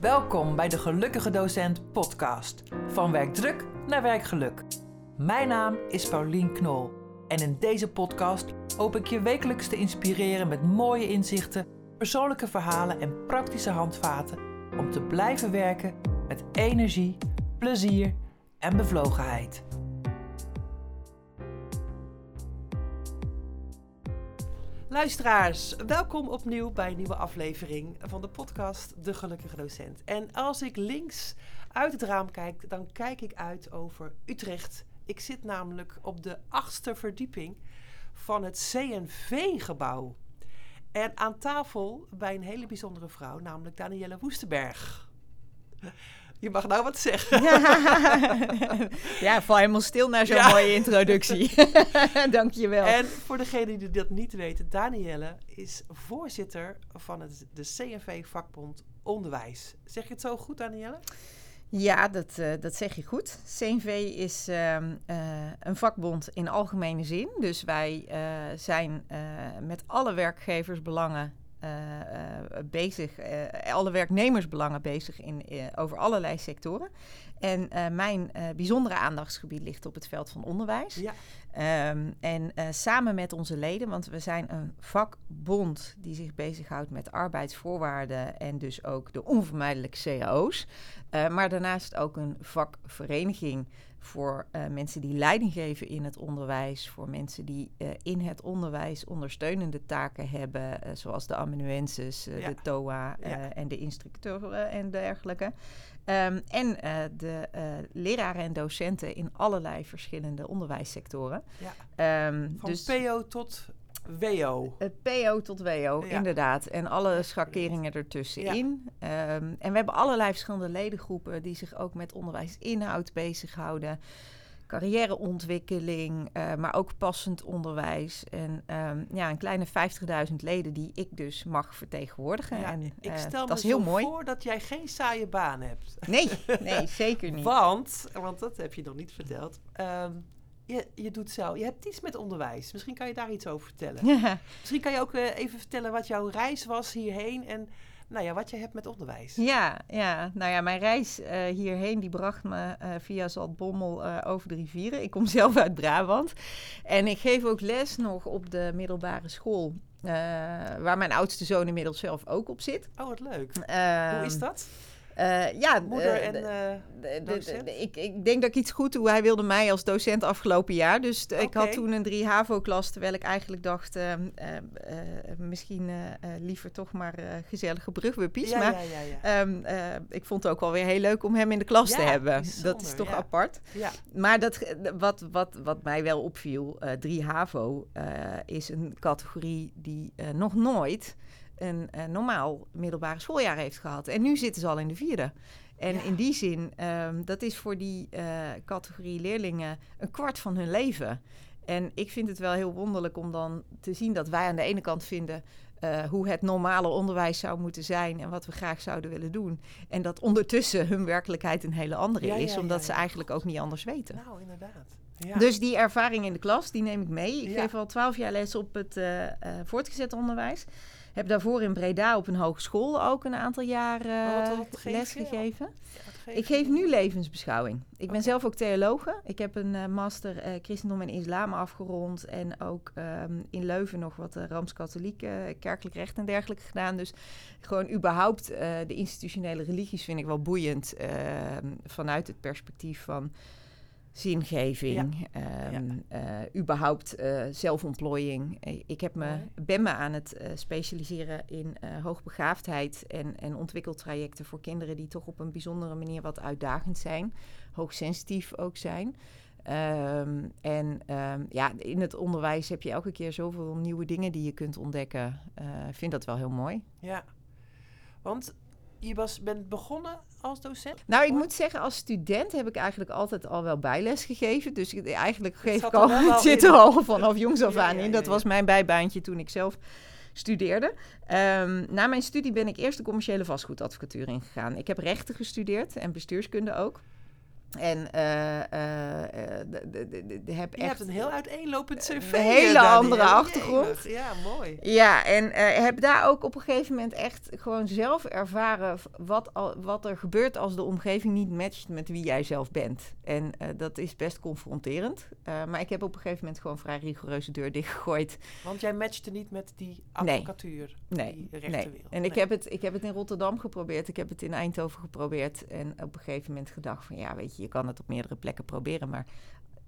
Welkom bij de Gelukkige Docent podcast. Van werkdruk naar werkgeluk. Mijn naam is Paulien Knol. En in deze podcast hoop ik je wekelijks te inspireren met mooie inzichten, persoonlijke verhalen en praktische handvaten om te blijven werken met energie, plezier en bevlogenheid. Luisteraars, welkom opnieuw bij een nieuwe aflevering van de podcast De Gelukkige Docent. En als ik links uit het raam kijk, dan kijk ik uit over Utrecht. Ik zit namelijk op de achtste verdieping van het CNV-gebouw. En aan tafel bij een hele bijzondere vrouw, namelijk Danielle Woestenberg. Je mag nou wat zeggen. Ja, val helemaal stil naar zo'n mooie introductie. Dankjewel. En voor degenen die dat niet weten, Danielle is voorzitter van het, de CNV-vakbond Onderwijs. Zeg je het zo goed, Danielle? Ja, dat, uh, dat zeg je goed. CNV is uh, uh, een vakbond in algemene zin. Dus wij uh, zijn met alle werkgeversbelangen bezig, alle werknemersbelangen bezig in, over allerlei sectoren. En mijn bijzondere aandachtsgebied ligt op het veld van onderwijs. Ja. Um, en samen met onze leden, want we zijn een vakbond die zich bezighoudt met arbeidsvoorwaarden en dus ook de onvermijdelijke cao's. Maar daarnaast ook een vakvereniging voor uh, mensen die leiding geven in het onderwijs, voor mensen die uh, in het onderwijs ondersteunende taken hebben, zoals de amanuenses, ja. de TOA ja. en de instructeuren en dergelijke. Um, en de leraren en docenten in allerlei verschillende onderwijssectoren. Ja. Um, Van dus, PO tot WO. Het PO tot WO, ja. inderdaad. En alle schakeringen ertussenin. Ja. Um, en we hebben allerlei verschillende ledengroepen die zich ook met onderwijsinhoud bezighouden. Carrièreontwikkeling, uh, maar ook passend onderwijs. En um, ja, een kleine 50.000 leden die ik dus mag vertegenwoordigen. Ja, en, ik stel dat me heel zo mooi. voor dat jij geen saaie baan hebt. Nee, nee zeker niet. want, want dat heb je nog niet verteld. Um, je, je doet zo. Je hebt iets met onderwijs. Misschien kan je daar iets over vertellen. Ja. Misschien kan je ook uh, even vertellen wat jouw reis was hierheen en nou ja, wat je hebt met onderwijs. Ja, ja. nou ja, mijn reis uh, hierheen die bracht me uh, via Zaltbommel uh, over de rivieren. Ik kom zelf uit Brabant en ik geef ook les nog op de middelbare school. waar mijn oudste zoon inmiddels zelf ook op zit. Oh, wat leuk. Hoe is dat? Uh, ja, moeder en uh, de, de, de, ik, ik, denk dat ik iets goed doe. Hij wilde mij als docent afgelopen jaar. Dus okay. ik had toen een 3 HAVO-klas. Terwijl ik eigenlijk dacht, uh, misschien liever toch maar gezellige brugwuppies. Ja, maar ja, um, ik vond het ook wel weer heel leuk om hem in de klas te hebben. Bijzonder, dat is toch apart. Maar dat, wat, wat, wat mij wel opviel, 3 HAVO is een categorie die nog nooit een uh, normaal middelbare schooljaar heeft gehad. En nu zitten ze al in de vierde. En ja. in die zin, um, dat is voor die uh, categorie leerlingen een kwart van hun leven. En ik vind het wel heel wonderlijk om dan te zien dat wij aan de ene kant vinden uh, hoe het normale onderwijs zou moeten zijn en wat we graag zouden willen doen. En dat ondertussen hun werkelijkheid een hele andere ja, is, ja, omdat ja, ze eigenlijk ook niet anders weten. Nou, inderdaad. Dus die ervaring in de klas, die neem ik mee. Ik geef al twaalf jaar les op het uh, voortgezet onderwijs. Heb daarvoor in Breda op een hogeschool ook een aantal jaar uh, les gegeven. Ja, ik geef nu levensbeschouwing. Ik ben zelf ook theologe. Ik heb een uh, master uh, christendom en islam afgerond. En ook um, in Leuven nog wat Rooms-Katholiek, kerkelijk recht en dergelijke gedaan. Dus gewoon überhaupt de institutionele religies vind ik wel boeiend. ehm, vanuit het perspectief van zingeving, ja. Um, ja. uh, überhaupt uh, zelfontplooiing. Ik heb me, ben me aan het uh, specialiseren in hoogbegaafdheid en, en ontwikkeltrajecten voor kinderen die toch op een bijzondere manier wat uitdagend zijn, hoogsensitief ook zijn. Um, en um, ja, in het onderwijs heb je elke keer zoveel nieuwe dingen die je kunt ontdekken. Ik vind dat wel heel mooi. Ja, want je was, bent begonnen als docent? Nou, ik moet zeggen, als student heb ik eigenlijk altijd al wel bijles gegeven. Dus ik, eigenlijk geef ik al, het zit er al vanaf jongs af aan in. Dat was mijn bijbaantje toen ik zelf studeerde. Um, na mijn studie ben ik eerst de commerciële vastgoedadvocatuur ingegaan. Ik heb rechten gestudeerd en bestuurskunde ook. En uh, heb Je hebt een heel uiteenlopend cv. Een hele andere achtergrond. Ja, mooi. Ja, en heb daar ook op een gegeven moment echt gewoon zelf ervaren wat, al, wat er gebeurt als de omgeving niet matcht met wie jij zelf bent. En dat is best confronterend. maar ik heb op een gegeven moment gewoon vrij rigoureuze deur dichtgegooid. Want jij matchte niet met die advocatuur, nee. die nee. nee. En ik, heb het, ik heb het in Rotterdam geprobeerd, ik heb het in Eindhoven geprobeerd. En op een gegeven moment gedacht van ja, weet je, je kan het op meerdere plekken proberen, maar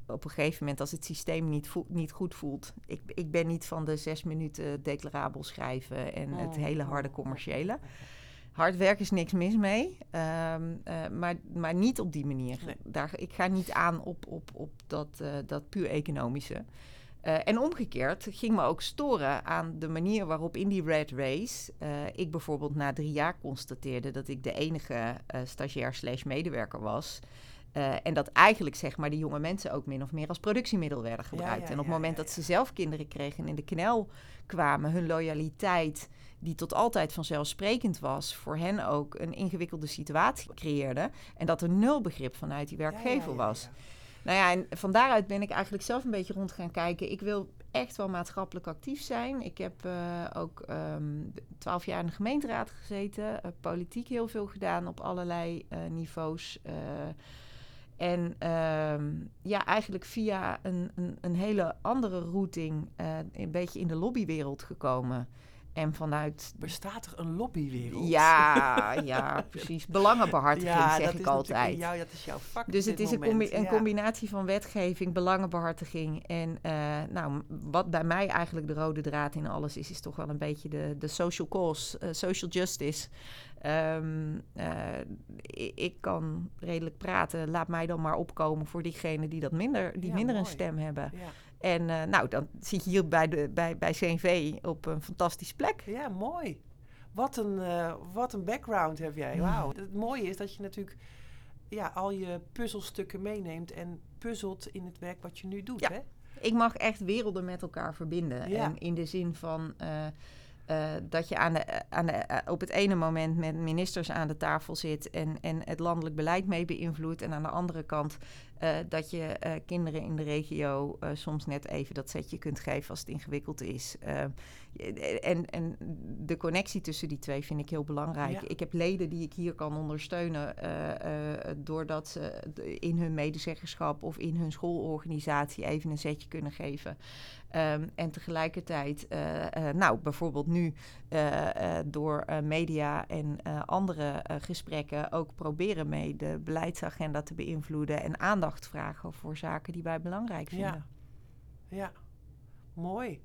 op een gegeven moment als het systeem niet, niet goed voelt. Ik, ik ben niet van de zes minuten declarabel schrijven en het oh, hele harde oh, commerciële. Hard werk is niks mis mee, um, uh, maar, maar niet op die manier. Daar, ik ga niet aan op, op, op dat, uh, dat puur economische. Uh, en omgekeerd ging me ook storen aan de manier waarop in die red race ik bijvoorbeeld na drie jaar constateerde dat ik de enige stagiair slash medewerker was uh, en dat eigenlijk zeg maar die jonge mensen ook min of meer als productiemiddel werden gebruikt. en op het moment dat ze zelf kinderen kregen en in de knel kwamen, hun loyaliteit, die tot altijd vanzelfsprekend was, voor hen ook een ingewikkelde situatie creëerde. En dat er nul begrip vanuit die werkgever was. Nou ja, en van daaruit ben ik eigenlijk zelf een beetje rond gaan kijken. Ik wil echt wel maatschappelijk actief zijn. Ik heb uh, ook um, twaalf jaar in de gemeenteraad gezeten, uh, politiek heel veel gedaan op allerlei niveaus. En uh, ja, eigenlijk via een, een, een hele andere routing uh, een beetje in de lobbywereld gekomen. En vanuit... Bestaat er een lobbywereld? Ja, ja, precies. Belangenbehartiging, ja, zeg ik altijd. Dat is jouw vak Dus het is een, een, combinatie van wetgeving, belangenbehartiging. En uh, nou, wat bij mij eigenlijk de rode draad in alles is, is toch wel een beetje de, de social cause, uh, social justice. Um, uh, ik, kan redelijk praten. Laat mij dan maar opkomen voor diegenen die dat minder, die minder een stem hebben. Ja. En uh, nou, dan zit je hier bij, de, bij, bij CNV op een fantastische plek. Ja, mooi. Wat een, uh, wat een background heb jij. Wauw. Het mooie is dat je natuurlijk ja, al je puzzelstukken meeneemt en puzzelt in het werk wat je nu doet. Ja. Hè? Ik mag echt werelden met elkaar verbinden. Ja. En in de zin van. Uh, uh, dat je aan de, aan de, uh, op het ene moment met ministers aan de tafel zit en, en het landelijk beleid mee beïnvloedt. En aan de andere kant uh, dat je kinderen in de regio soms net even dat setje kunt geven als het ingewikkeld is. en, en de connectie tussen die twee vind ik heel belangrijk. Ja. Ik heb leden die ik hier kan ondersteunen doordat ze in hun medezeggenschap of in hun schoolorganisatie even een zetje kunnen geven. Um, en tegelijkertijd, uh, uh, nou, bijvoorbeeld nu uh, door media en andere gesprekken ook proberen mee de beleidsagenda te beïnvloeden en aandacht vragen voor zaken die wij belangrijk vinden. Ja, ja. mooi.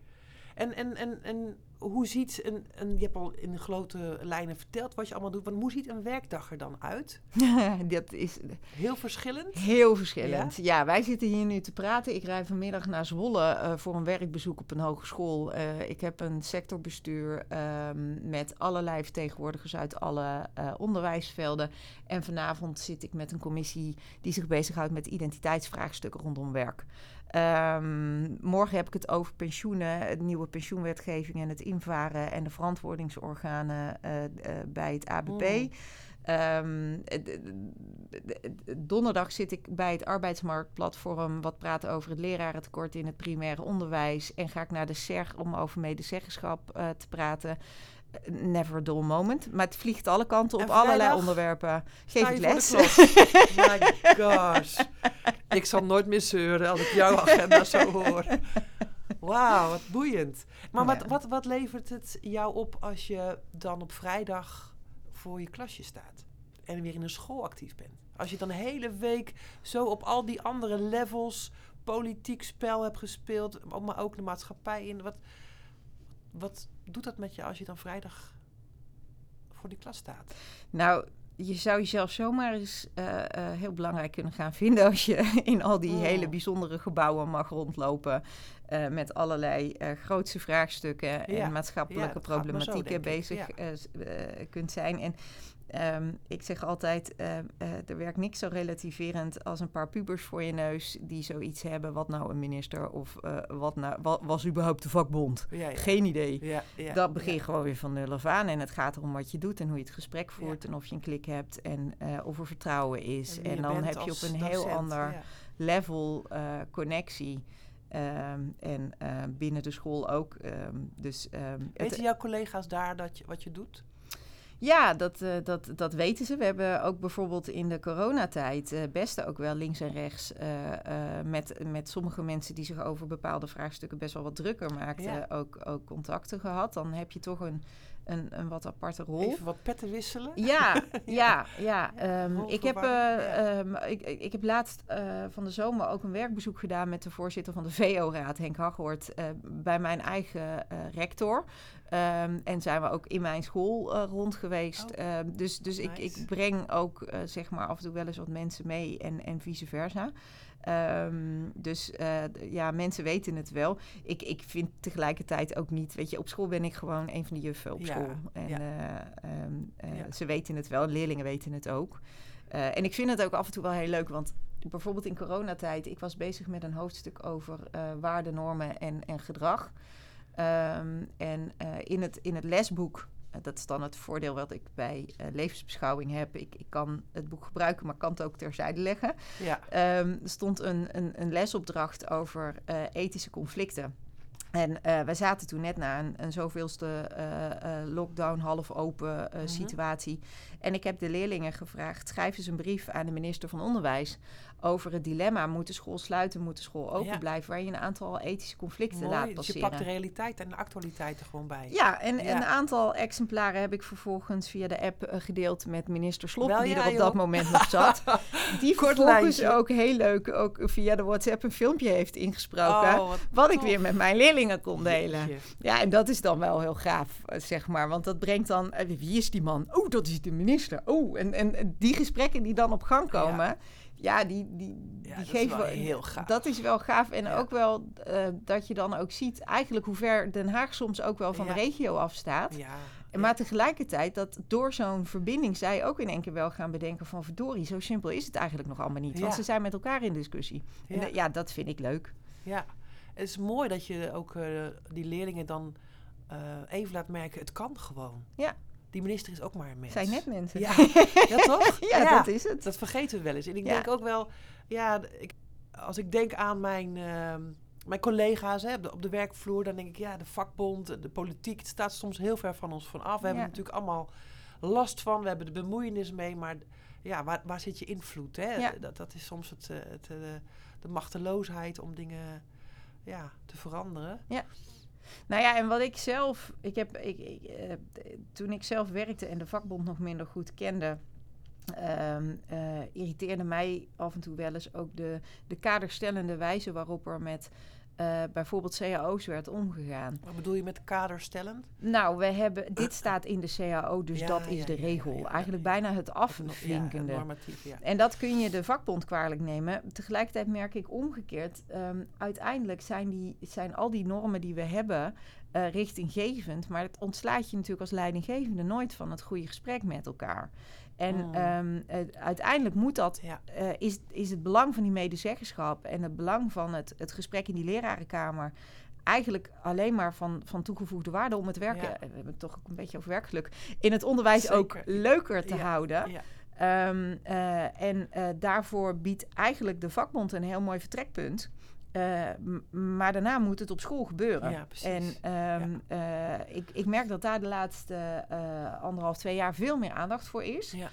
En, en, en, en hoe ziet een, een, je hebt al in grote lijnen verteld wat je allemaal doet, maar hoe ziet een werkdag er dan uit? dat is heel verschillend. Heel verschillend. Ja? wij zitten hier nu te praten. Ik rijd vanmiddag naar Zwolle uh, voor een werkbezoek op een hogeschool. Uh, ik heb een sectorbestuur um, met allerlei vertegenwoordigers uit alle uh, onderwijsvelden. En vanavond zit ik met een commissie die zich bezighoudt met identiteitsvraagstukken rondom werk. Um, morgen heb ik het over pensioenen, de nieuwe pensioenwetgeving en het invaren en de verantwoordingsorganen uh, uh, bij het ABP. Mm. Um, donderdag zit ik bij het arbeidsmarktplatform wat praat over het lerarentekort in het primaire onderwijs. En ga ik naar de SER om over medezeggenschap uh, te praten never a dull moment. Maar het vliegt alle kanten op allerlei onderwerpen. Geef ik les. My gosh. Ik zal nooit meer zeuren als ik jouw agenda zo hoor. Wauw, wat boeiend. Maar wat, wat, wat levert het jou op als je dan op vrijdag voor je klasje staat? En weer in een school actief bent? Als je dan de hele week zo op al die andere levels politiek spel hebt gespeeld, maar ook de maatschappij in. Wat, wat doet dat met je als je dan vrijdag voor die klas staat? Nou, je zou jezelf zomaar eens uh, uh, heel belangrijk kunnen gaan vinden als je in al die oh. hele bijzondere gebouwen mag rondlopen. Uh, met allerlei grootse vraagstukken ja. en maatschappelijke ja, problematieken bezig kunt zijn. En Ehm, ik zeg altijd, uh, er werkt niks zo relativerend als een paar pubers voor je neus die zoiets hebben. Wat nou een minister of uh, wat, nou, wat was überhaupt de vakbond? Ja, ja. Geen idee. Ja, dat begint gewoon weer van nul af aan. En het gaat erom wat je doet en hoe je het gesprek voert en of je een klik hebt en of er vertrouwen is. En, dan heb je op een heel ander level connectie. Um, en binnen de school ook. Um, dus, Weten jouw collega's daar dat je, wat je doet? Ja, dat, uh, dat, dat weten ze. We hebben ook bijvoorbeeld in de coronatijd uh, best ook wel links en rechts uh, met, met sommige mensen die zich over bepaalde vraagstukken best wel wat drukker maakten, ja. ook, ook contacten gehad. Dan heb je toch een, een, een wat aparte rol. Even wat petten wisselen? Ja, ja, ja. Um, ik, heb, uh, um, ik, ik heb laatst uh, van de zomer ook een werkbezoek gedaan met de voorzitter van de VO-raad, Henk Haghoort, uh, bij mijn eigen rector. Um, en zijn we ook in mijn school rond geweest. Oh, dus dus nice. ik, ik breng ook zeg maar af en toe wel eens wat mensen mee en, en vice versa. Um, dus uh, ja, mensen weten het wel. Ik, ik vind tegelijkertijd ook niet, weet je, op school ben ik gewoon een van de juffen op ja, school. En ja. uh, um, uh, ja. ze weten het wel, leerlingen weten het ook. en ik vind het ook af en toe wel heel leuk, want bijvoorbeeld in coronatijd, ik was bezig met een hoofdstuk over waarden, normen en, en gedrag. Um, en in, het, in het lesboek dat is dan het voordeel wat ik bij uh, levensbeschouwing heb. Ik, ik kan het boek gebruiken, maar kan het ook terzijde leggen. Ja. Um, er stond een, een, een lesopdracht over uh, ethische conflicten. En uh, wij zaten toen net na een, een zoveelste uh, uh, lockdown, half open mm -hmm. situatie. En ik heb de leerlingen gevraagd: schrijf eens een brief aan de minister van Onderwijs over het dilemma: moet de school sluiten, moet de school open ja. blijven? Waar je een aantal ethische conflicten Mooi, laat passeren. Dus je pakt de realiteit en de actualiteit er gewoon bij. Ja, en ja. een aantal exemplaren heb ik vervolgens via de app gedeeld met minister Wel, die ja, er op joh. dat moment nog zat. die vervolgens ook heel leuk ook via de WhatsApp een filmpje heeft ingesproken. Oh, wat, wat ik weer met mijn leerlingen kon delen. Jeetje. Ja, en dat is dan wel heel gaaf, zeg maar. Want dat brengt dan, wie is die man? Oh, dat is de minister. Oh, en, en die gesprekken die dan op gang komen. Ja ja, die, die, ja, die dat geven is wel heel gaaf. Dat is wel gaaf. En ja. ook wel uh, dat je dan ook ziet eigenlijk hoe ver Den Haag soms ook wel van de regio afstaat. Ja. Maar tegelijkertijd dat door zo'n verbinding zij ook in één keer wel gaan bedenken van verdorie, zo simpel is het eigenlijk nog allemaal niet. Want ze zijn met elkaar in discussie. En de, ja, dat vind ik leuk. Ja, het is mooi dat je ook uh, die leerlingen dan uh, even laat merken, het kan gewoon. Ja die minister is ook maar een mens. Zijn net mensen. Ja, ja toch? ja, ja, dat is het. Dat vergeten we wel eens. En ik ja. denk ook wel, ja, ik, als ik denk aan mijn, uh, mijn collega's hè, op, de, op, de, werkvloer, dan denk ik, ja, de vakbond, de politiek, het staat soms heel ver van ons van af. We hebben natuurlijk allemaal last van, we hebben de bemoeienis mee, maar ja, waar, waar zit je invloed? Hè? Dat, dat is soms het, het, het, de machteloosheid om dingen ja, te veranderen. Ja. Nou ja, en wat ik zelf, ik heb, ik, uh, toen ik zelf werkte en de vakbond nog minder goed kende, um, irriteerde mij af en toe wel eens ook de, de kaderstellende wijze waarop er met uh, bijvoorbeeld cao's werd omgegaan. Wat bedoel je met kaderstellend? Nou, we hebben, dit staat in de cao, dus ja, dat is ja, de regel. Ja, Eigenlijk bijna het afvinkende. En dat kun je de vakbond kwalijk nemen. Tegelijkertijd merk ik omgekeerd, um, uiteindelijk zijn, die, zijn al die normen die we hebben uh, richtinggevend, maar het ontslaat je natuurlijk als leidinggevende nooit van het goede gesprek met elkaar. En um, uh, uiteindelijk moet dat, ja. uh, is, is het belang van die medezeggenschap en het belang van het, het gesprek in die lerarenkamer eigenlijk alleen maar van, van toegevoegde waarde om het werken, ja. we hebben het toch ook een beetje over werkgeluk, in het onderwijs Zeker. ook leuker te ja. houden. Um, uh, en daarvoor biedt eigenlijk de vakbond een heel mooi vertrekpunt. Uh, maar daarna moet het op school gebeuren. Ja, en um, ja. uh, ik, ik, merk dat daar de laatste uh, anderhalf, twee jaar veel meer aandacht voor is. Ja.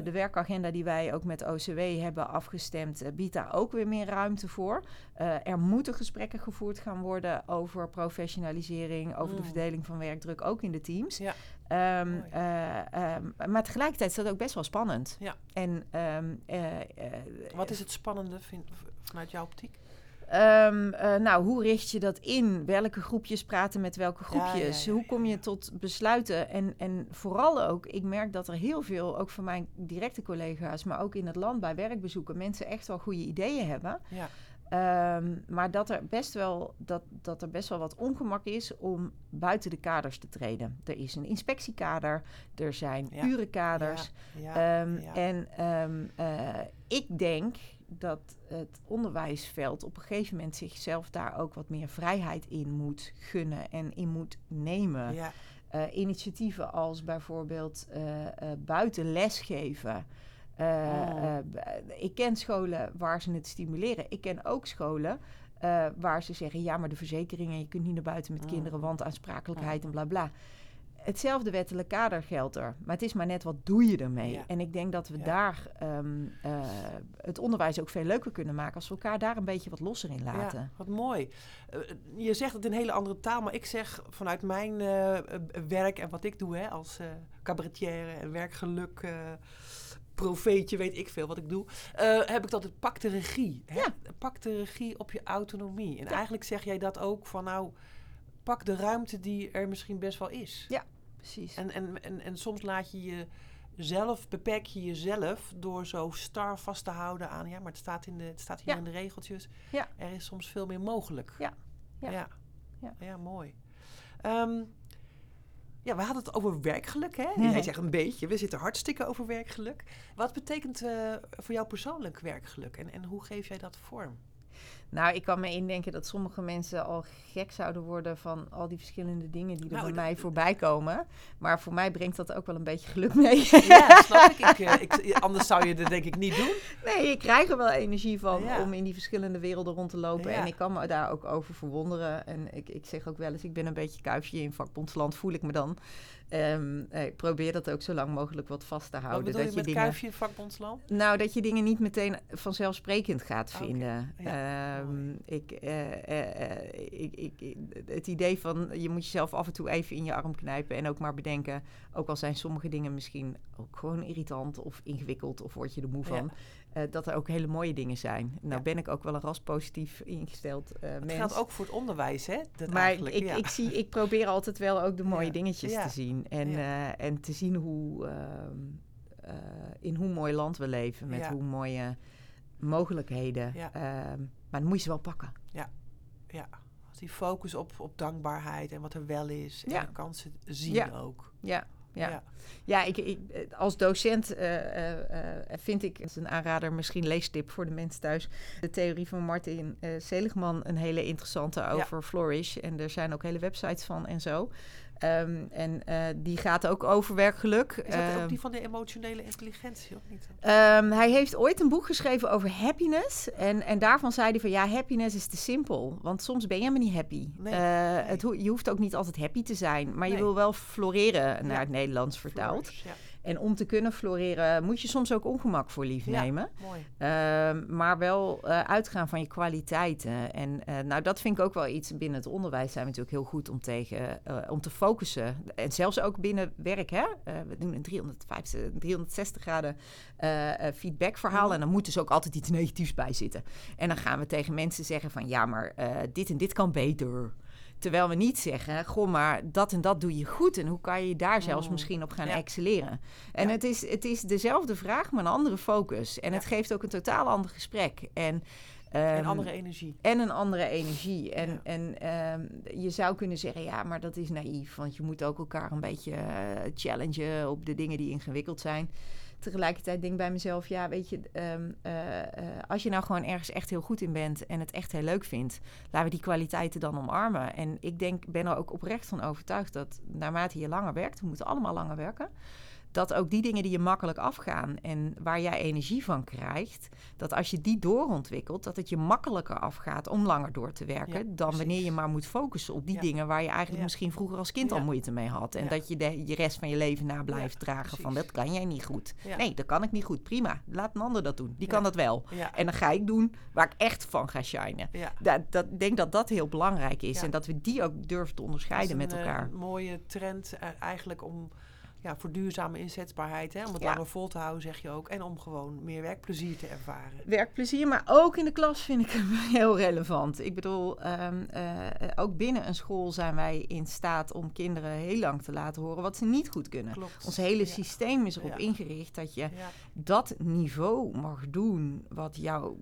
de werkagenda die wij ook met OCW hebben afgestemd, biedt daar ook weer meer ruimte voor. er moeten gesprekken gevoerd gaan worden over professionalisering, over mm. de verdeling van werkdruk, ook in de teams. Ja. Um, um, maar tegelijkertijd is dat ook best wel spannend. Ja. En, Wat is het spannende vind, vanuit jouw optiek? Um, uh, nou, hoe richt je dat in? Welke groepjes praten met welke groepjes? Ja, ja, ja, hoe kom je tot besluiten? En, en vooral ook, ik merk dat er heel veel, ook van mijn directe collega's, maar ook in het land bij werkbezoeken, mensen echt wel goede ideeën hebben. Ehm, maar dat er, best wel, dat, dat er best wel wat ongemak is om buiten de kaders te treden. Er is een inspectiekader, er zijn urenkaders. Ja, ehm, en um, uh, ik denk dat het onderwijsveld op een gegeven moment zichzelf daar ook wat meer vrijheid in moet gunnen en in moet nemen. Uh, initiatieven als bijvoorbeeld uh, buiten lesgeven. Oh. ik ken scholen waar ze het stimuleren. Ik ken ook scholen waar ze zeggen: ja, maar de verzekeringen, je kunt niet naar buiten met oh. kinderen, want aansprakelijkheid en bla bla hetzelfde wettelijk kader geldt er. Maar het is maar net wat doe je ermee. En ik denk dat we daar um, uh, het onderwijs ook veel leuker kunnen maken als we elkaar daar een beetje wat losser in laten. Ja, wat mooi. Uh, je zegt het in een hele andere taal, maar ik zeg vanuit mijn uh, werk en wat ik doe hè, als cabaretier en werkgeluk. Profeetje, weet ik veel wat ik doe. heb ik dat het pak de regie. Hè? Ja. Pak de regie op je autonomie. En eigenlijk zeg jij dat ook van nou pak de ruimte die er misschien best wel is. Ja, precies. En, en, en, en soms laat je jezelf, beperk je jezelf door zo star vast te houden aan, ja, maar het staat, in de, het staat hier in de regeltjes. Ja. Er is soms veel meer mogelijk. Ja. Ja, ja. ja. ja mooi. Um, ja, we hadden het over werkgeluk, hè? Jij zegt een beetje, we zitten hartstikke over werkgeluk. Wat betekent uh, voor jou persoonlijk werkgeluk en, en hoe geef jij dat vorm? Nou, ik kan me indenken dat sommige mensen al gek zouden worden van al die verschillende dingen die er nou, bij mij voorbij komen. Maar voor mij brengt dat ook wel een beetje geluk mee. Ja, snap ik. ik, eh, ik anders zou je dat denk ik niet doen. Nee, ik krijg er wel energie van om in die verschillende werelden rond te lopen. En ik kan me daar ook over verwonderen. En ik, ik zeg ook wel eens, ik ben een beetje kuifje in vakbondsland, voel ik me dan. Um, ik probeer dat ook zo lang mogelijk wat vast te houden. Wat dat je, met dingen, kuifje? Nou, dat je dingen niet meteen vanzelfsprekend gaat ah, vinden. um, ik, uh, uh, ik, ik, het idee van je moet jezelf af en toe even in je arm knijpen en ook maar bedenken, ook al zijn sommige dingen misschien ook gewoon irritant of ingewikkeld of word je er moe van, uh, dat er ook hele mooie dingen zijn. Nou ben ik ook wel een ras positief ingesteld uh, mens. Het geldt ook voor het onderwijs, hè? Dat maar ik, ik, zie, ik probeer altijd wel ook de mooie dingetjes te zien. En, uh, en te zien hoe, ehm, in hoe mooi land we leven. Met hoe mooie mogelijkheden. Ehm, maar dan moet je ze wel pakken. Ja, ja. Die focus op, op dankbaarheid en wat er wel is. En de kansen zien ook. Ja, ja. ja. ik, ik, als docent uh, uh, vind ik, het is een aanrader, misschien leestip voor de mensen thuis, de theorie van Martin Seligman een hele interessante over Flourish. En er zijn ook hele websites van en zo. Um, en uh, die gaat ook over werkgeluk. Is dat um, ook die van de emotionele intelligentie of niet? Um, hij heeft ooit een boek geschreven over happiness. En, en daarvan zei hij van ja, happiness is te simpel. Want soms ben je helemaal niet happy. Nee, uh, nee. Het ho je hoeft ook niet altijd happy te zijn. Maar nee. je wil wel floreren, naar het Nederlands vertaald. Flourish, ja. En om te kunnen floreren moet je soms ook ongemak voor lief nemen. Ja, mooi. Uh, maar wel uh, uitgaan van je kwaliteiten. En uh, nou, dat vind ik ook wel iets. Binnen het onderwijs zijn we natuurlijk heel goed om, tegen, om te focussen. En zelfs ook binnen werk. Hè? we doen een 350, 360 graden feedbackverhaal. Mm. En dan moet dus ook altijd iets negatiefs bij zitten. En dan gaan we tegen mensen zeggen van... ja, maar dit en dit kan beter. Terwijl we niet zeggen, goh, maar dat en dat doe je goed. En hoe kan je daar zelfs mm. misschien op gaan ja. excelleren? En ja. het, is, het is dezelfde vraag, maar een andere focus. En ja. het geeft ook een totaal ander gesprek. En, um, en andere energie. En een andere energie. En, en um, je zou kunnen zeggen, ja, maar dat is naïef. Want je moet ook elkaar een beetje uh, challengen op de dingen die ingewikkeld zijn tegelijkertijd denk bij mezelf, ja, weet je, um, uh, uh, als je nou gewoon ergens echt heel goed in bent en het echt heel leuk vindt, laten we die kwaliteiten dan omarmen. En ik denk, ben er ook oprecht van overtuigd dat naarmate je langer werkt, we moeten allemaal langer werken, dat ook die dingen die je makkelijk afgaan en waar jij energie van krijgt, dat als je die doorontwikkelt, dat het je makkelijker afgaat om langer door te werken ja, dan wanneer je maar moet focussen op die ja. dingen waar je eigenlijk ja. misschien vroeger als kind al moeite mee had. En dat je de je rest van je leven na blijft dragen precies. van dat kan jij niet goed. Nee, dat kan ik niet goed. Prima, laat een ander dat doen. Die kan dat wel. En dan ga ik doen waar ik echt van ga shinen. Dat, dat, ik denk dat dat heel belangrijk is en dat we die ook durven te onderscheiden met elkaar. Een mooie trend uh, eigenlijk om ja, voor duurzame inzetbaarheid. Hè? Om het langer vol te houden, zeg je ook. En om gewoon meer werkplezier te ervaren. Werkplezier, maar ook in de klas vind ik hem heel relevant. Ik bedoel, ehm, eh, ook binnen een school zijn wij in staat om kinderen heel lang te laten horen wat ze niet goed kunnen. Klopt. Ons hele systeem is erop ingericht dat je dat niveau mag doen wat jouw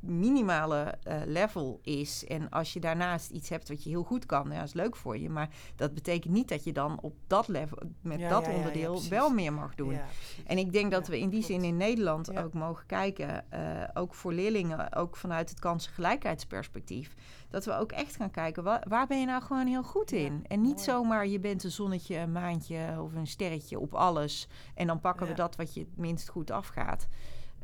minimale uh, level is. En als je daarnaast iets hebt wat je heel goed kan, ja, dat is leuk voor je. Maar dat betekent niet dat je dan op dat level met dat onderdeel wel meer mag doen. en ik denk dat we in die zin in Nederland ook mogen kijken, uh, ook voor leerlingen, ook vanuit het kansengelijkheidsperspectief, dat we ook echt gaan kijken, waar, waar ben je nou gewoon heel goed in? en niet zomaar je bent een zonnetje, een maandje of een sterretje op alles en dan pakken we dat wat je het minst goed afgaat.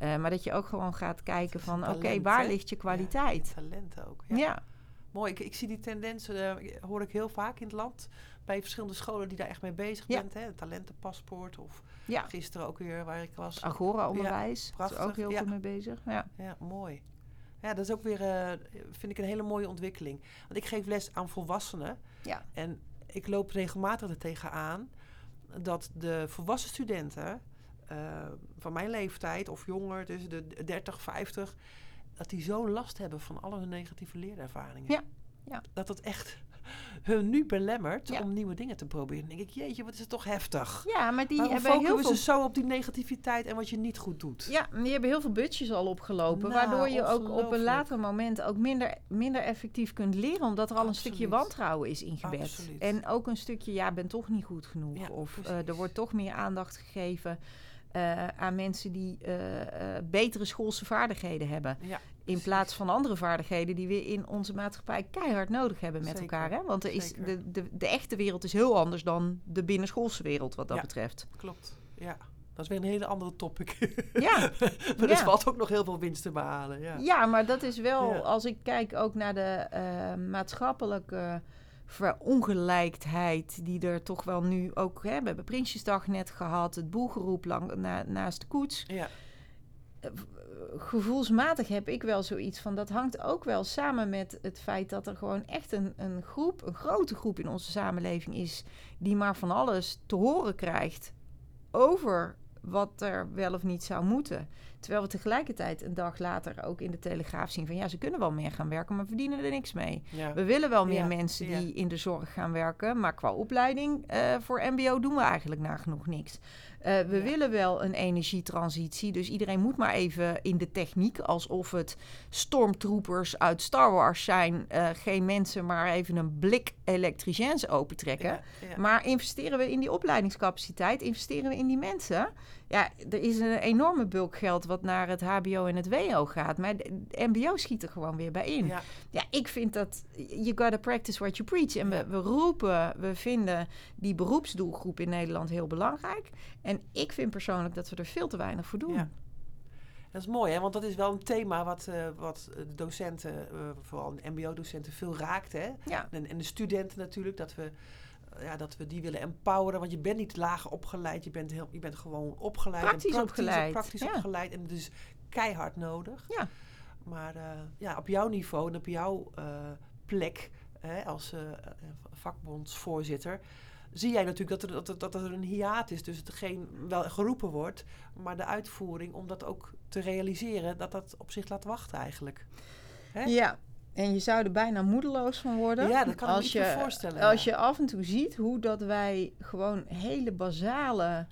Uh, maar dat je ook gewoon gaat kijken van, oké, waar ligt je kwaliteit? talent ook. ja. Mooi, ik, ik, zie die tendensen, uh, hoor ik heel vaak in het land bij verschillende scholen die daar echt mee bezig ja. bent. Hè? talentenpaspoort of ja. gisteren ook weer waar ik was. Agora-onderwijs, ja, ook heel veel mee bezig. Ja. ja, mooi. Ja, dat is ook weer, uh, vind ik, een hele mooie ontwikkeling. Want ik geef les aan volwassenen. Ja. En ik loop regelmatig er tegenaan dat de volwassen studenten uh, van mijn leeftijd of jonger, tussen de 30, 50, dat die zo last hebben van alle negatieve leerervaringen. Ja. ja. Dat het echt hun nu belemmert om nieuwe dingen te proberen. Dan denk ik, jeetje, wat is het toch heftig. Ja, maar die hebben heel veel... ze zo op die negativiteit en wat je niet goed doet. Ja, die hebben heel veel budgetjes al opgelopen. Nou, waardoor je ook op een later moment ook minder, minder effectief kunt leren. Omdat er al een stukje wantrouwen is ingebed. Absoluut. En ook een stukje, ja, ben toch niet goed genoeg. of uh, er wordt toch meer aandacht gegeven... Uh, aan mensen die uh, uh, betere schoolse vaardigheden hebben. Ja. In plaats van andere vaardigheden die we in onze maatschappij keihard nodig hebben met elkaar. Hè? Want er is de, de, de, echte wereld is heel anders dan de binnenschoolse wereld wat dat ja, betreft. Klopt, ja. Dat is weer een hele andere topic. Ja. maar er valt ook nog heel veel winst te behalen. Ja, ja maar dat is wel, als ik kijk ook naar de maatschappelijke verongelijkheid die er toch wel nu ook... Hè, we hebben Prinsjesdag net gehad, het boelgeroep lang, na, naast de koets. Ja gevoelsmatig heb ik wel zoiets van dat hangt ook wel samen met het feit dat er gewoon echt een, een groep, een grote groep in onze samenleving is die maar van alles te horen krijgt over wat er wel of niet zou moeten. Terwijl we tegelijkertijd een dag later ook in de Telegraaf zien van ja, ze kunnen wel meer gaan werken, maar verdienen er niks mee. We willen wel meer mensen die in de zorg gaan werken, maar qua opleiding uh, voor MBO doen we eigenlijk nagenoeg niks. Uh, we willen wel een energietransitie, dus iedereen moet maar even in de techniek, alsof het stormtroopers uit Star Wars zijn, uh, geen mensen, maar even een blik elektriciens opentrekken. Maar investeren we in die opleidingscapaciteit, investeren we in die mensen, ja, er is een enorme bulk geld wat naar het HBO en het WO gaat. Maar de MBO schiet er gewoon weer bij in. Ja, ja ik vind dat you gotta practice what you preach. En we, we roepen, we vinden die beroepsdoelgroep in Nederland heel belangrijk. En ik vind persoonlijk dat we er veel te weinig voor doen. Ja. Dat is mooi, hè? want dat is wel een thema wat, uh, wat de docenten, uh, vooral MBO-docenten, veel raakt. Hè? Ja. En, en de studenten natuurlijk, dat we ja, dat we die willen empoweren. Want je bent niet lager opgeleid, je bent, heel, je bent gewoon opgeleid. Praktisch, en praktisch opgeleid. Praktisch opgeleid en dus keihard nodig. Ja. Maar uh, ja, op jouw niveau en op jouw uh, plek hè, als uh, vakbondsvoorzitter zie jij natuurlijk dat er, dat, dat er een hiaat is. Dus hetgeen wel geroepen wordt, maar de uitvoering om dat ook te realiseren, dat dat op zich laat wachten eigenlijk. Hè? Ja, en je zou er bijna moedeloos van worden. Ja, dat kan als ik je, voorstellen. Als je af en toe ziet hoe dat wij gewoon hele basale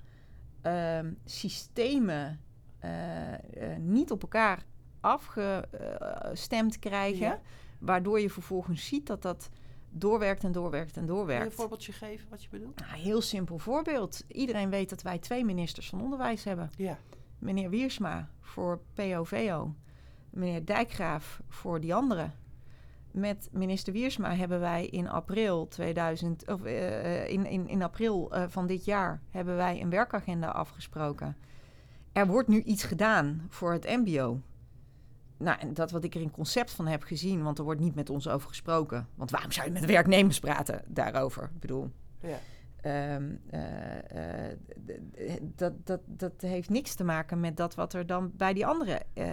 uh, systemen uh, uh, niet op elkaar afgestemd krijgen. Waardoor je vervolgens ziet dat dat doorwerkt en doorwerkt en doorwerkt. Kun je een voorbeeldje geven wat je bedoelt? Nou, heel simpel voorbeeld. Iedereen weet dat wij twee ministers van onderwijs hebben. Ja. Meneer Wiersma voor POVO. Meneer Dijkgraaf voor die andere met minister Wiersma hebben wij in april 2000 of uh, in, in, in april uh, van dit jaar hebben wij een werkagenda afgesproken. Er wordt nu iets gedaan voor het MBO. Nou, en dat wat ik er in concept van heb gezien, want er wordt niet met ons over gesproken. Want waarom zou je met werknemers praten daarover? Ik bedoel. Ja. Um, uh, uh, dat, dat, dat heeft niks te maken met dat wat er dan bij die andere uh,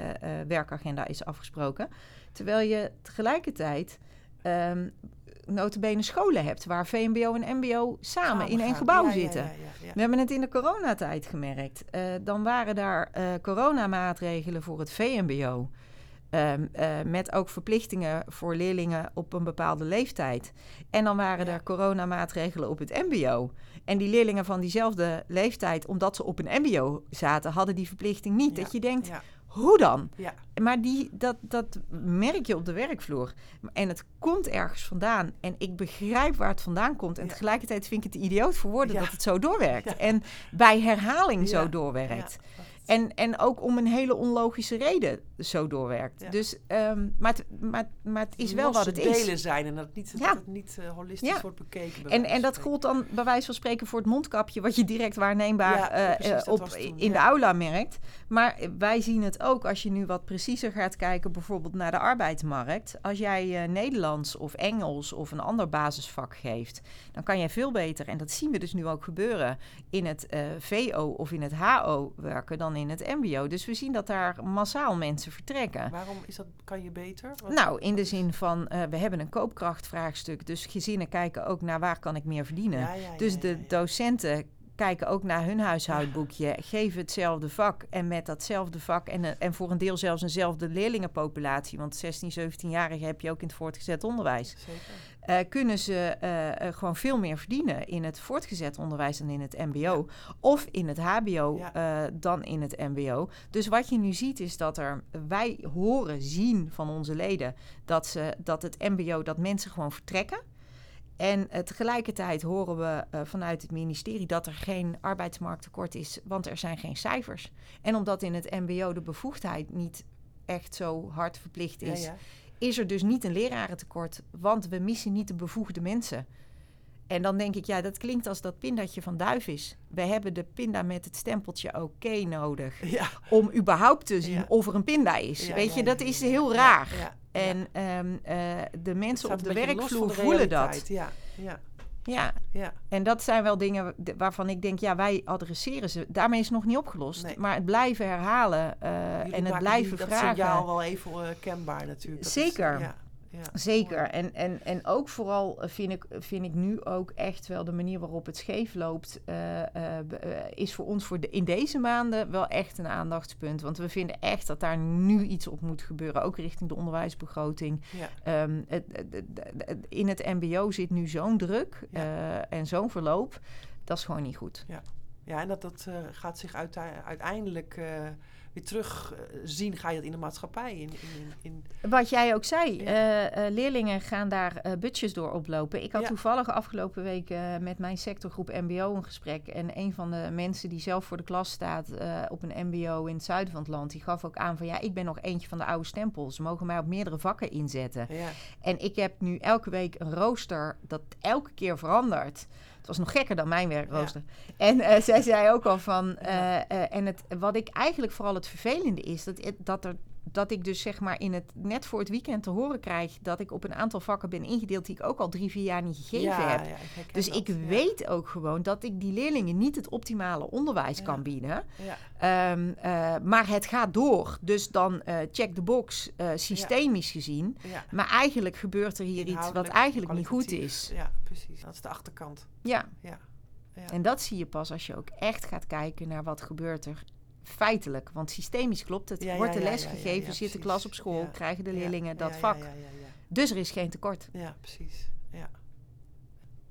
werkagenda is afgesproken. Terwijl je tegelijkertijd um, notabene scholen hebt waar VMBO en MBO samen, in één gebouw zitten. We hebben het in de coronatijd gemerkt. Dan waren daar coronamaatregelen voor het VMBO. Um, uh, met ook verplichtingen voor leerlingen op een bepaalde leeftijd. En dan waren er coronamaatregelen op het MBO. En die leerlingen van diezelfde leeftijd, omdat ze op een MBO zaten, hadden die verplichting niet. Dat je denkt, hoe dan? Ja. Maar die, dat, dat merk je op de werkvloer. En het komt ergens vandaan. En ik begrijp waar het vandaan komt. En tegelijkertijd vind ik het idioot voor woorden dat het zo doorwerkt. En bij herhaling zo doorwerkt. En, en ook om een hele onlogische reden zo doorwerkt. Dus, um, maar, het, maar, maar het is wel wat het is. delen zijn en dat het niet, ja. het niet uh, holistisch wordt bekeken. En, en dat gold dan bij wijze van spreken voor het mondkapje... wat je direct waarneembaar uh, op, in de aula merkt. Maar wij zien het ook als je nu wat preciezer gaat kijken... bijvoorbeeld naar de arbeidsmarkt. Als jij uh, Nederlands of Engels of een ander basisvak geeft... dan kan jij veel beter, en dat zien we dus nu ook gebeuren... in het VO of in het HO werken dan in het MBO. Dus we zien dat daar massaal mensen vertrekken. Waarom is dat, kan je beter? nou, in de zin van, uh, we hebben een koopkrachtvraagstuk. Dus gezinnen kijken ook naar waar kan ik meer verdienen. dus de docenten kijken ook naar hun huishoudboekje, geven hetzelfde vak en met datzelfde vak en, eh, en voor een deel zelfs eenzelfde leerlingenpopulatie, want 16, 17-jarigen heb je ook in het voortgezet onderwijs. Zeker. Uh, kunnen ze uh, gewoon veel meer verdienen in het voortgezet onderwijs dan in het MBO. Of in het HBO ja. dan in het MBO. Dus wat je nu ziet is dat er, wij horen, zien van onze leden dat, ze, dat het MBO, dat mensen gewoon vertrekken. En uh, tegelijkertijd horen we uh, vanuit het ministerie dat er geen arbeidsmarkttekort is, want er zijn geen cijfers. En omdat in het MBO de bevoegdheid niet echt zo hard verplicht is, ja, ja. Is er dus niet een lerarentekort, want we missen niet de bevoegde mensen. En dan denk ik, ja, dat klinkt als dat pindatje van duif is. We hebben de pinda met het stempeltje oké nodig. Ja. Om überhaupt te zien ja. of er een pinda is. Weet je, dat is heel raar. En um, uh, de mensen op de werkvloer voelen dat. Ja. Ja. Ja. ja, en dat zijn wel dingen waarvan ik denk, ja, wij adresseren ze. Daarmee is het nog niet opgelost. Nee. Maar het blijven herhalen uh, en het blijven die, vragen. Dat signaal wel even uh, kenbaar natuurlijk. Dat Zeker. Is, ja. Ja, Zeker. En, en, en ook vooral eh, vind ik, vind ik nu ook echt wel de manier waarop het scheef loopt, uh, uh, is voor ons voor de, in deze maanden wel echt een aandachtspunt. Want we vinden echt dat daar nu iets op moet gebeuren, ook richting de onderwijsbegroting. Ja. Um, het, het, het, in het MBO zit nu zo'n druk ja. en zo'n verloop, dat is gewoon niet goed. Ja, ja en dat, dat gaat zich uiteindelijk weer terug eh, zien, ga je dat in de maatschappij. In, in, in Wat jij ook zei, eh, eh, leerlingen gaan daar uh, budgets door oplopen. Ik had toevallig afgelopen week met mijn sectorgroep MBO een gesprek. En een van de mensen die zelf voor de klas staat op een MBO in het zuiden van het land, die gaf ook aan van ja, ik ben nog eentje van de oude stempels. Ze mogen mij op meerdere vakken inzetten. Ja. En ik heb nu elke week een rooster dat elke keer verandert. Het was nog gekker dan mijn werkrooster. En uh, zij zei ook al van... Uh, uh, en het, wat ik eigenlijk vooral het vervelende is... dat, dat er dat ik dus zeg maar in het net voor het weekend te horen krijg dat ik op een aantal vakken ben ingedeeld die ik ook al drie, vier jaar niet gegeven ja, heb. Ja, ik dus dat, ik weet ook gewoon dat ik die leerlingen niet het optimale onderwijs kan bieden. Um, uh, maar het gaat door. Dus dan uh, check de box uh, systemisch gezien. Maar eigenlijk gebeurt er hier iets wat eigenlijk niet goed is. Ja, precies. Dat is de achterkant. Ja. ja. En dat zie je pas als je ook echt gaat kijken naar wat gebeurt er feitelijk. Want systemisch klopt het. Wordt de les gegeven, zit de klas op school, krijgen de leerlingen dat vak. Dus er is geen tekort. Ja, precies. Ja.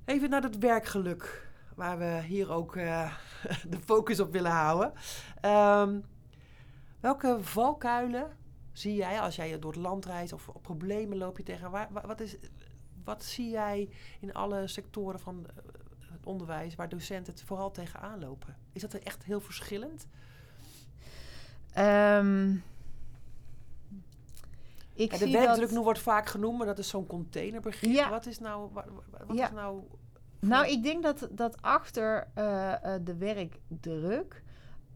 Even naar het werkgeluk, waar we hier ook uh, de focus op willen houden. Um, welke valkuilen zie jij als jij door het land reist of problemen loop je tegen? Waar, wat, is, wat zie jij in alle sectoren van eh, het onderwijs waar docenten het vooral tegenaan lopen? Is dat echt heel verschillend? Um, ik de werkdruk nu wordt vaak genoemd, maar dat is zo'n containerbegrip. Ja. Wat is nou... Wat, wat ja. is nou, nou, ik denk dat, dat achter uh, uh, de werkdruk...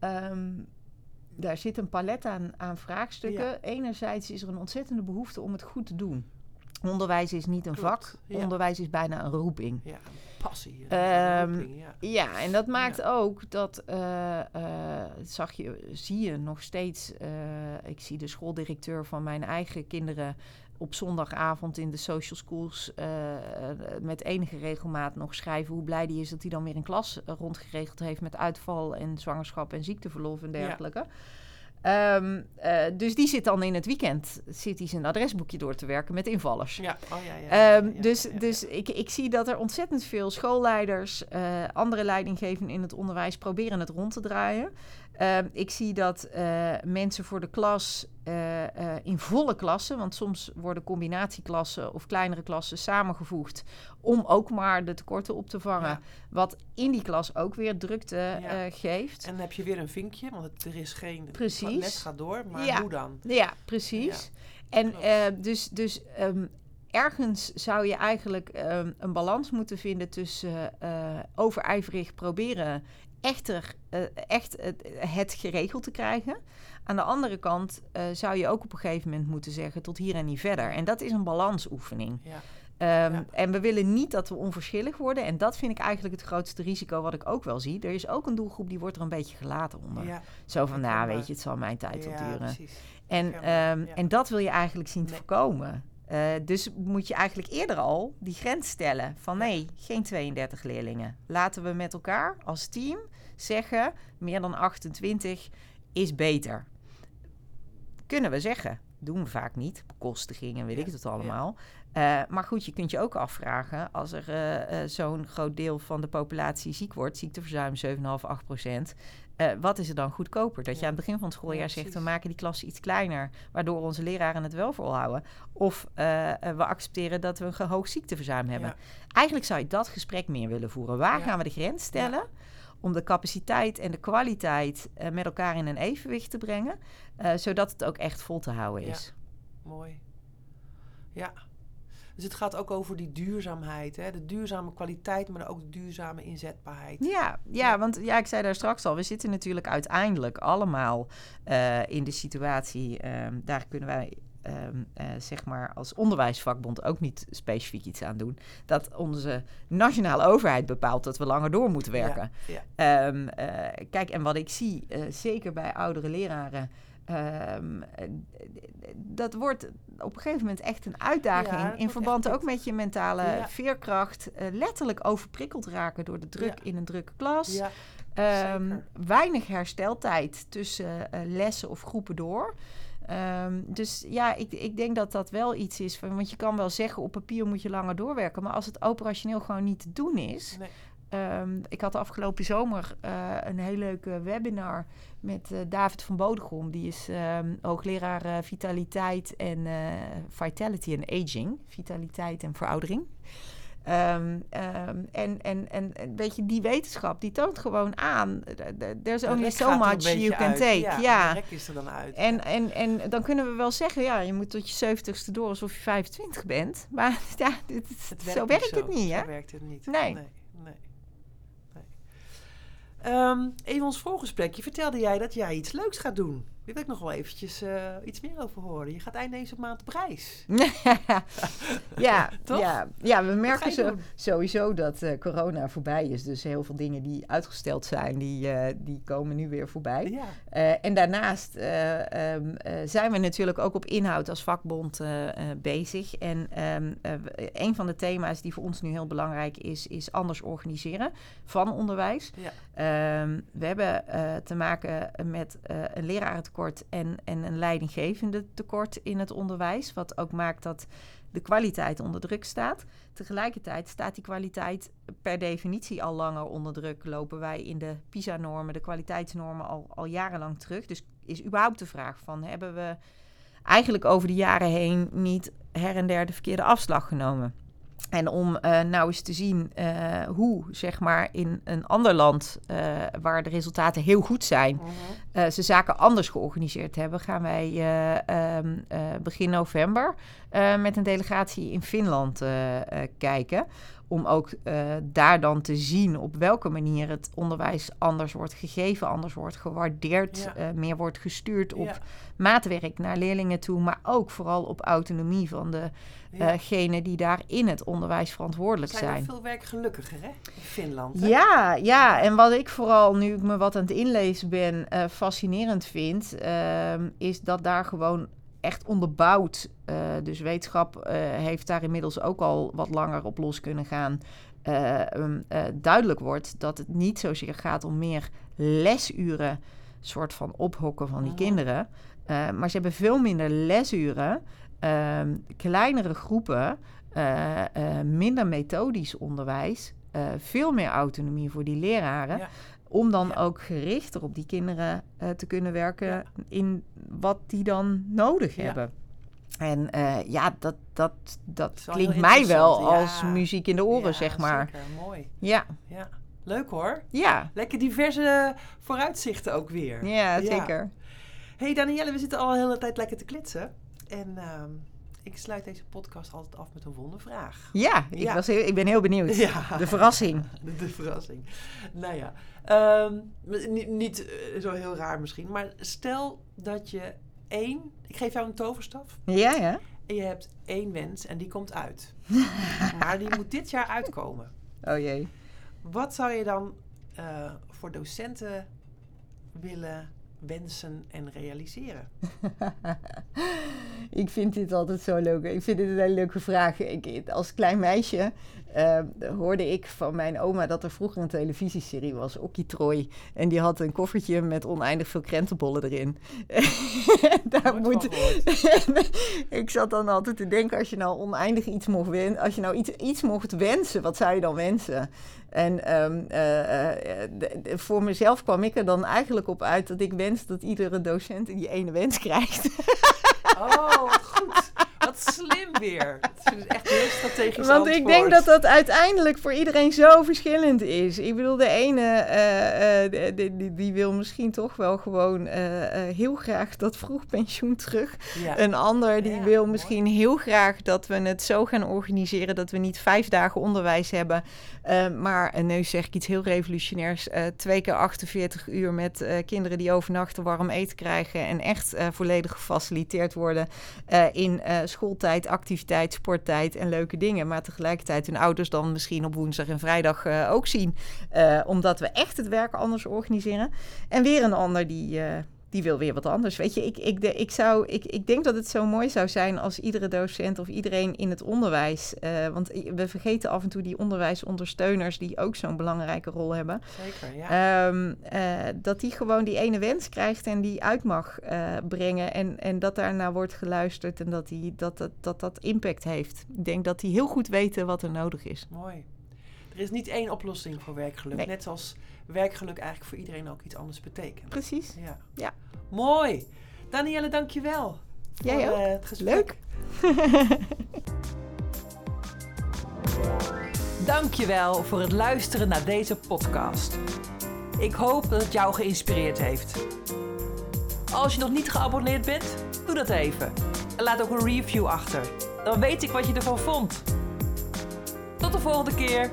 Um, daar zit een palet aan, aan vraagstukken. Ja. Enerzijds is er een ontzettende behoefte om het goed te doen. Onderwijs is niet een vak, onderwijs is bijna een roeping. Ja, passie. Roeping, ja. ja. en dat maakt ook dat, uh, zag je, zie je nog steeds, ik zie de schooldirecteur van mijn eigen kinderen op zondagavond in de social schools met enige regelmaat nog schrijven hoe blij die is dat hij dan weer een klas rondgeregeld heeft met uitval en zwangerschap en ziekteverlof en dergelijke. Ja. Um, uh, dus die zit dan in het weekend zit hij zijn adresboekje door te werken met invallers. Ja, oh ja, ja. Um, dus dus Ik, ik zie dat er ontzettend veel schoolleiders, uh, andere leidinggevenden in het onderwijs proberen het rond te draaien. Ehm, ik zie dat uh, mensen voor de klas uh, uh, in volle klassen, want soms worden combinatieklassen of kleinere klassen samengevoegd om ook maar de tekorten op te vangen. Ja. Wat in die klas ook weer drukte ja. geeft. En dan heb je weer een vinkje, want het, er is geen. Precies. Het net gaat door, maar ja. hoe dan? Ja, precies. En dus, dus um, ergens zou je eigenlijk um, een balans moeten vinden tussen overijverig proberen echter, uh, echt het, het, geregeld te krijgen. Aan de andere kant uh, zou je ook op een gegeven moment moeten zeggen tot hier en niet verder. En dat is een balansoefening. Ja. Um, ja. En we willen niet dat we onverschillig worden. En dat vind ik eigenlijk het grootste risico wat ik ook wel zie. Er is ook een doelgroep die wordt er een beetje gelaten onder. Ja. Zo van, nou weet je, het zal mijn tijd wel duren. En, um, en dat wil je eigenlijk zien te voorkomen. Uh, dus moet je eigenlijk eerder al die grens stellen van nee, geen 32 leerlingen. Laten we met elkaar als team zeggen meer dan 28 is beter. Kunnen we zeggen. Doen we vaak niet. Bekostiging en weet ja, ik het allemaal. Ja. Uh, maar goed, je kunt je ook afvragen... als er uh, uh, zo'n groot deel van de populatie ziek wordt... ziekteverzuim 7,5, 8 procent... Uh, wat is er dan goedkoper? Dat je aan het begin van het schooljaar ja, zegt: we maken die klassen iets kleiner, waardoor onze leraren het wel volhouden. Of uh, we accepteren dat we een hoog ziekteverzuim hebben. Ja. Eigenlijk zou je dat gesprek meer willen voeren. Waar gaan we de grens stellen? Om de capaciteit en de kwaliteit uh, met elkaar in een evenwicht te brengen, zodat het ook echt vol te houden is. Mooi. Ja, dus het gaat ook over die duurzaamheid, hè? de duurzame kwaliteit, maar ook de duurzame inzetbaarheid. Ja, ja, want ja, ik zei daar straks al, we zitten natuurlijk uiteindelijk allemaal uh, in de situatie, uh, daar kunnen wij Um, uh, zeg maar als onderwijsvakbond ook niet specifiek iets aan doen. Dat onze nationale overheid bepaalt dat we langer door moeten werken. Ja, ja. Um, uh, kijk, en wat ik zie, uh, zeker bij oudere leraren. Um, dat wordt op een gegeven moment echt een uitdaging. Ja, in verband ook met je mentale ja. veerkracht. Uh, letterlijk overprikkeld raken door de druk ja. in een drukke klas. Um, weinig hersteltijd tussen uh, lessen of groepen door. Um, dus ja, ik, ik denk dat dat wel iets is. Van, want je kan wel zeggen, op papier moet je langer doorwerken. Maar als het operationeel gewoon niet te doen is. Nee. Um, ik had afgelopen zomer uh, een heel leuke webinar met uh, David van Bodegom. Die is um, hoogleraar uh, vitaliteit en vitality en aging. Vitaliteit en veroudering. Um, um, en, en, en weet je, die wetenschap die toont gewoon aan. There's only so much you can uit. take. Ja, ja. is er dan uit. En, ja. en, en dan kunnen we wel zeggen, ja, je moet tot je zeventigste door alsof je 25 bent. Maar ja, dit, het zo werkt zo. het niet, hè? Zo werkt het niet. Nee. nee. Um, even ons voorgesprekje vertelde jij dat jij iets leuks gaat doen. Daar wil ik nog wel eventjes uh, iets meer over horen. Je gaat eind deze maand op reis. ja, ja, ja, we merken zo, sowieso dat uh, corona voorbij is. Dus heel veel dingen die uitgesteld zijn, die, uh, die komen nu weer voorbij. Ja. en daarnaast um, zijn we natuurlijk ook op inhoud als vakbond bezig. En um, een van de thema's die voor ons nu heel belangrijk is, is anders organiseren van onderwijs. Ja. we hebben te maken met een lerarentekort en, en een leidinggevende tekort in het onderwijs. Wat ook maakt dat de kwaliteit onder druk staat. Tegelijkertijd staat die kwaliteit per definitie al langer onder druk. Lopen wij in de PISA-normen, de kwaliteitsnormen al, al jarenlang terug. Dus is überhaupt de vraag van hebben we eigenlijk over de jaren heen niet her en der de verkeerde afslag genomen? En om uh, nou eens te zien uh, hoe, zeg maar, in een ander land uh, waar de resultaten heel goed zijn, -huh. ze zaken anders georganiseerd hebben, gaan wij um, begin november met een delegatie in Finland kijken om ook uh, daar dan te zien op welke manier het onderwijs anders wordt gegeven, anders wordt gewaardeerd, ja. uh, meer wordt gestuurd op ja. maatwerk naar leerlingen toe, maar ook vooral op autonomie van degenen uh die daar in het onderwijs verantwoordelijk zijn. zijn veel werk gelukkiger hè? in Finland. Hè? Ja, ja, en wat ik vooral, nu ik me wat aan het inlezen ben, fascinerend vind, ehm, is dat daar gewoon echt onderbouwd. Uh, dus wetenschap uh, heeft daar inmiddels ook al wat langer op los kunnen gaan. Uh, um, duidelijk wordt dat het niet zozeer gaat om meer lesuren, soort van ophokken van die kinderen. maar ze hebben veel minder lesuren, ehm, kleinere groepen, minder methodisch onderwijs, veel meer autonomie voor die leraren. Om dan ook gerichter op die kinderen uh, te kunnen werken ja. in wat die dan nodig ja. hebben. En uh, ja, dat, dat, dat klinkt mij wel als muziek in de oren, zeg maar. Zeker, mooi. Ja. ja. Leuk hoor. Ja. Lekker diverse vooruitzichten ook weer. Ja, zeker. hey Danielle, we zitten al een hele tijd lekker te klitsen. En uh, ik sluit deze podcast altijd af met een wondervraag. Ja, ik, ja. Was heel, ik ben heel benieuwd. Ja. De verrassing. De, de verrassing. Nou ja, um, niet, niet uh, zo heel raar misschien, maar stel dat je één... Ik geef jou een toverstaf. Ja, ja. En je hebt één wens en die komt uit. maar die moet dit jaar uitkomen. Oh jee. Wat zou je dan uh, voor docenten willen wensen en realiseren? ik vind dit altijd zo leuk. Ik vind dit een hele leuke vraag. Ik, als klein meisje uh, hoorde ik van mijn oma dat er vroeger een televisieserie was, Okkie Troy. En die had een koffertje met oneindig veel krentenbollen erin. Daar moet... ik zat dan altijd te denken, als je nou oneindig iets mocht wensen, als je nou iets, iets mocht wensen, wat zou je dan wensen? En um, uh, uh, voor mezelf kwam ik er dan eigenlijk op uit dat ik wens dat iedere docent die ene wens krijgt. Oh, goed. Wat slim weer. Het is echt heel strategisch Want antwoord. ik denk dat dat uiteindelijk voor iedereen zo verschillend is. Ik bedoel, de ene uh, uh, die, die, die, wil misschien toch wel gewoon uh, heel graag dat vroeg pensioen terug. Ja. Een ander die ja, wil mooi. misschien heel graag dat we het zo gaan organiseren dat we niet vijf dagen onderwijs hebben. maar, en nu zeg ik iets heel revolutionairs, twee keer 48 uur met kinderen die overnachten warm eten krijgen en echt volledig gefaciliteerd worden in schooltijd, activiteit, sporttijd en leuke dingen. Maar tegelijkertijd hun ouders dan misschien op woensdag en vrijdag uh, ook zien. Uh, omdat we echt het werk anders organiseren. En weer een ander die, uh, die wil weer wat anders. Weet je, ik, ik, de, ik, zou, ik, ik denk dat het zo mooi zou zijn als iedere docent of iedereen in het onderwijs. want we vergeten af en toe die onderwijsondersteuners die ook zo'n belangrijke rol hebben. Zeker, ja. Um, dat die gewoon die ene wens krijgt en die uit mag brengen. En, en dat daarnaar wordt geluisterd en dat, die, dat, dat, dat dat impact heeft. Ik denk dat die heel goed weten wat er nodig is. Mooi. Er is niet één oplossing voor werkgeluk. Nee. Net zoals werkgeluk eigenlijk voor iedereen ook iets anders betekent. Precies. Ja. ja. Mooi. Danielle, dankjewel. Jij voor, ook. Uh, het gesprek. Leuk. dankjewel voor het luisteren naar deze podcast. Ik hoop dat het jou geïnspireerd heeft. Als je nog niet geabonneerd bent, doe dat even. En laat ook een review achter. Dan weet ik wat je ervan vond. Tot de volgende keer.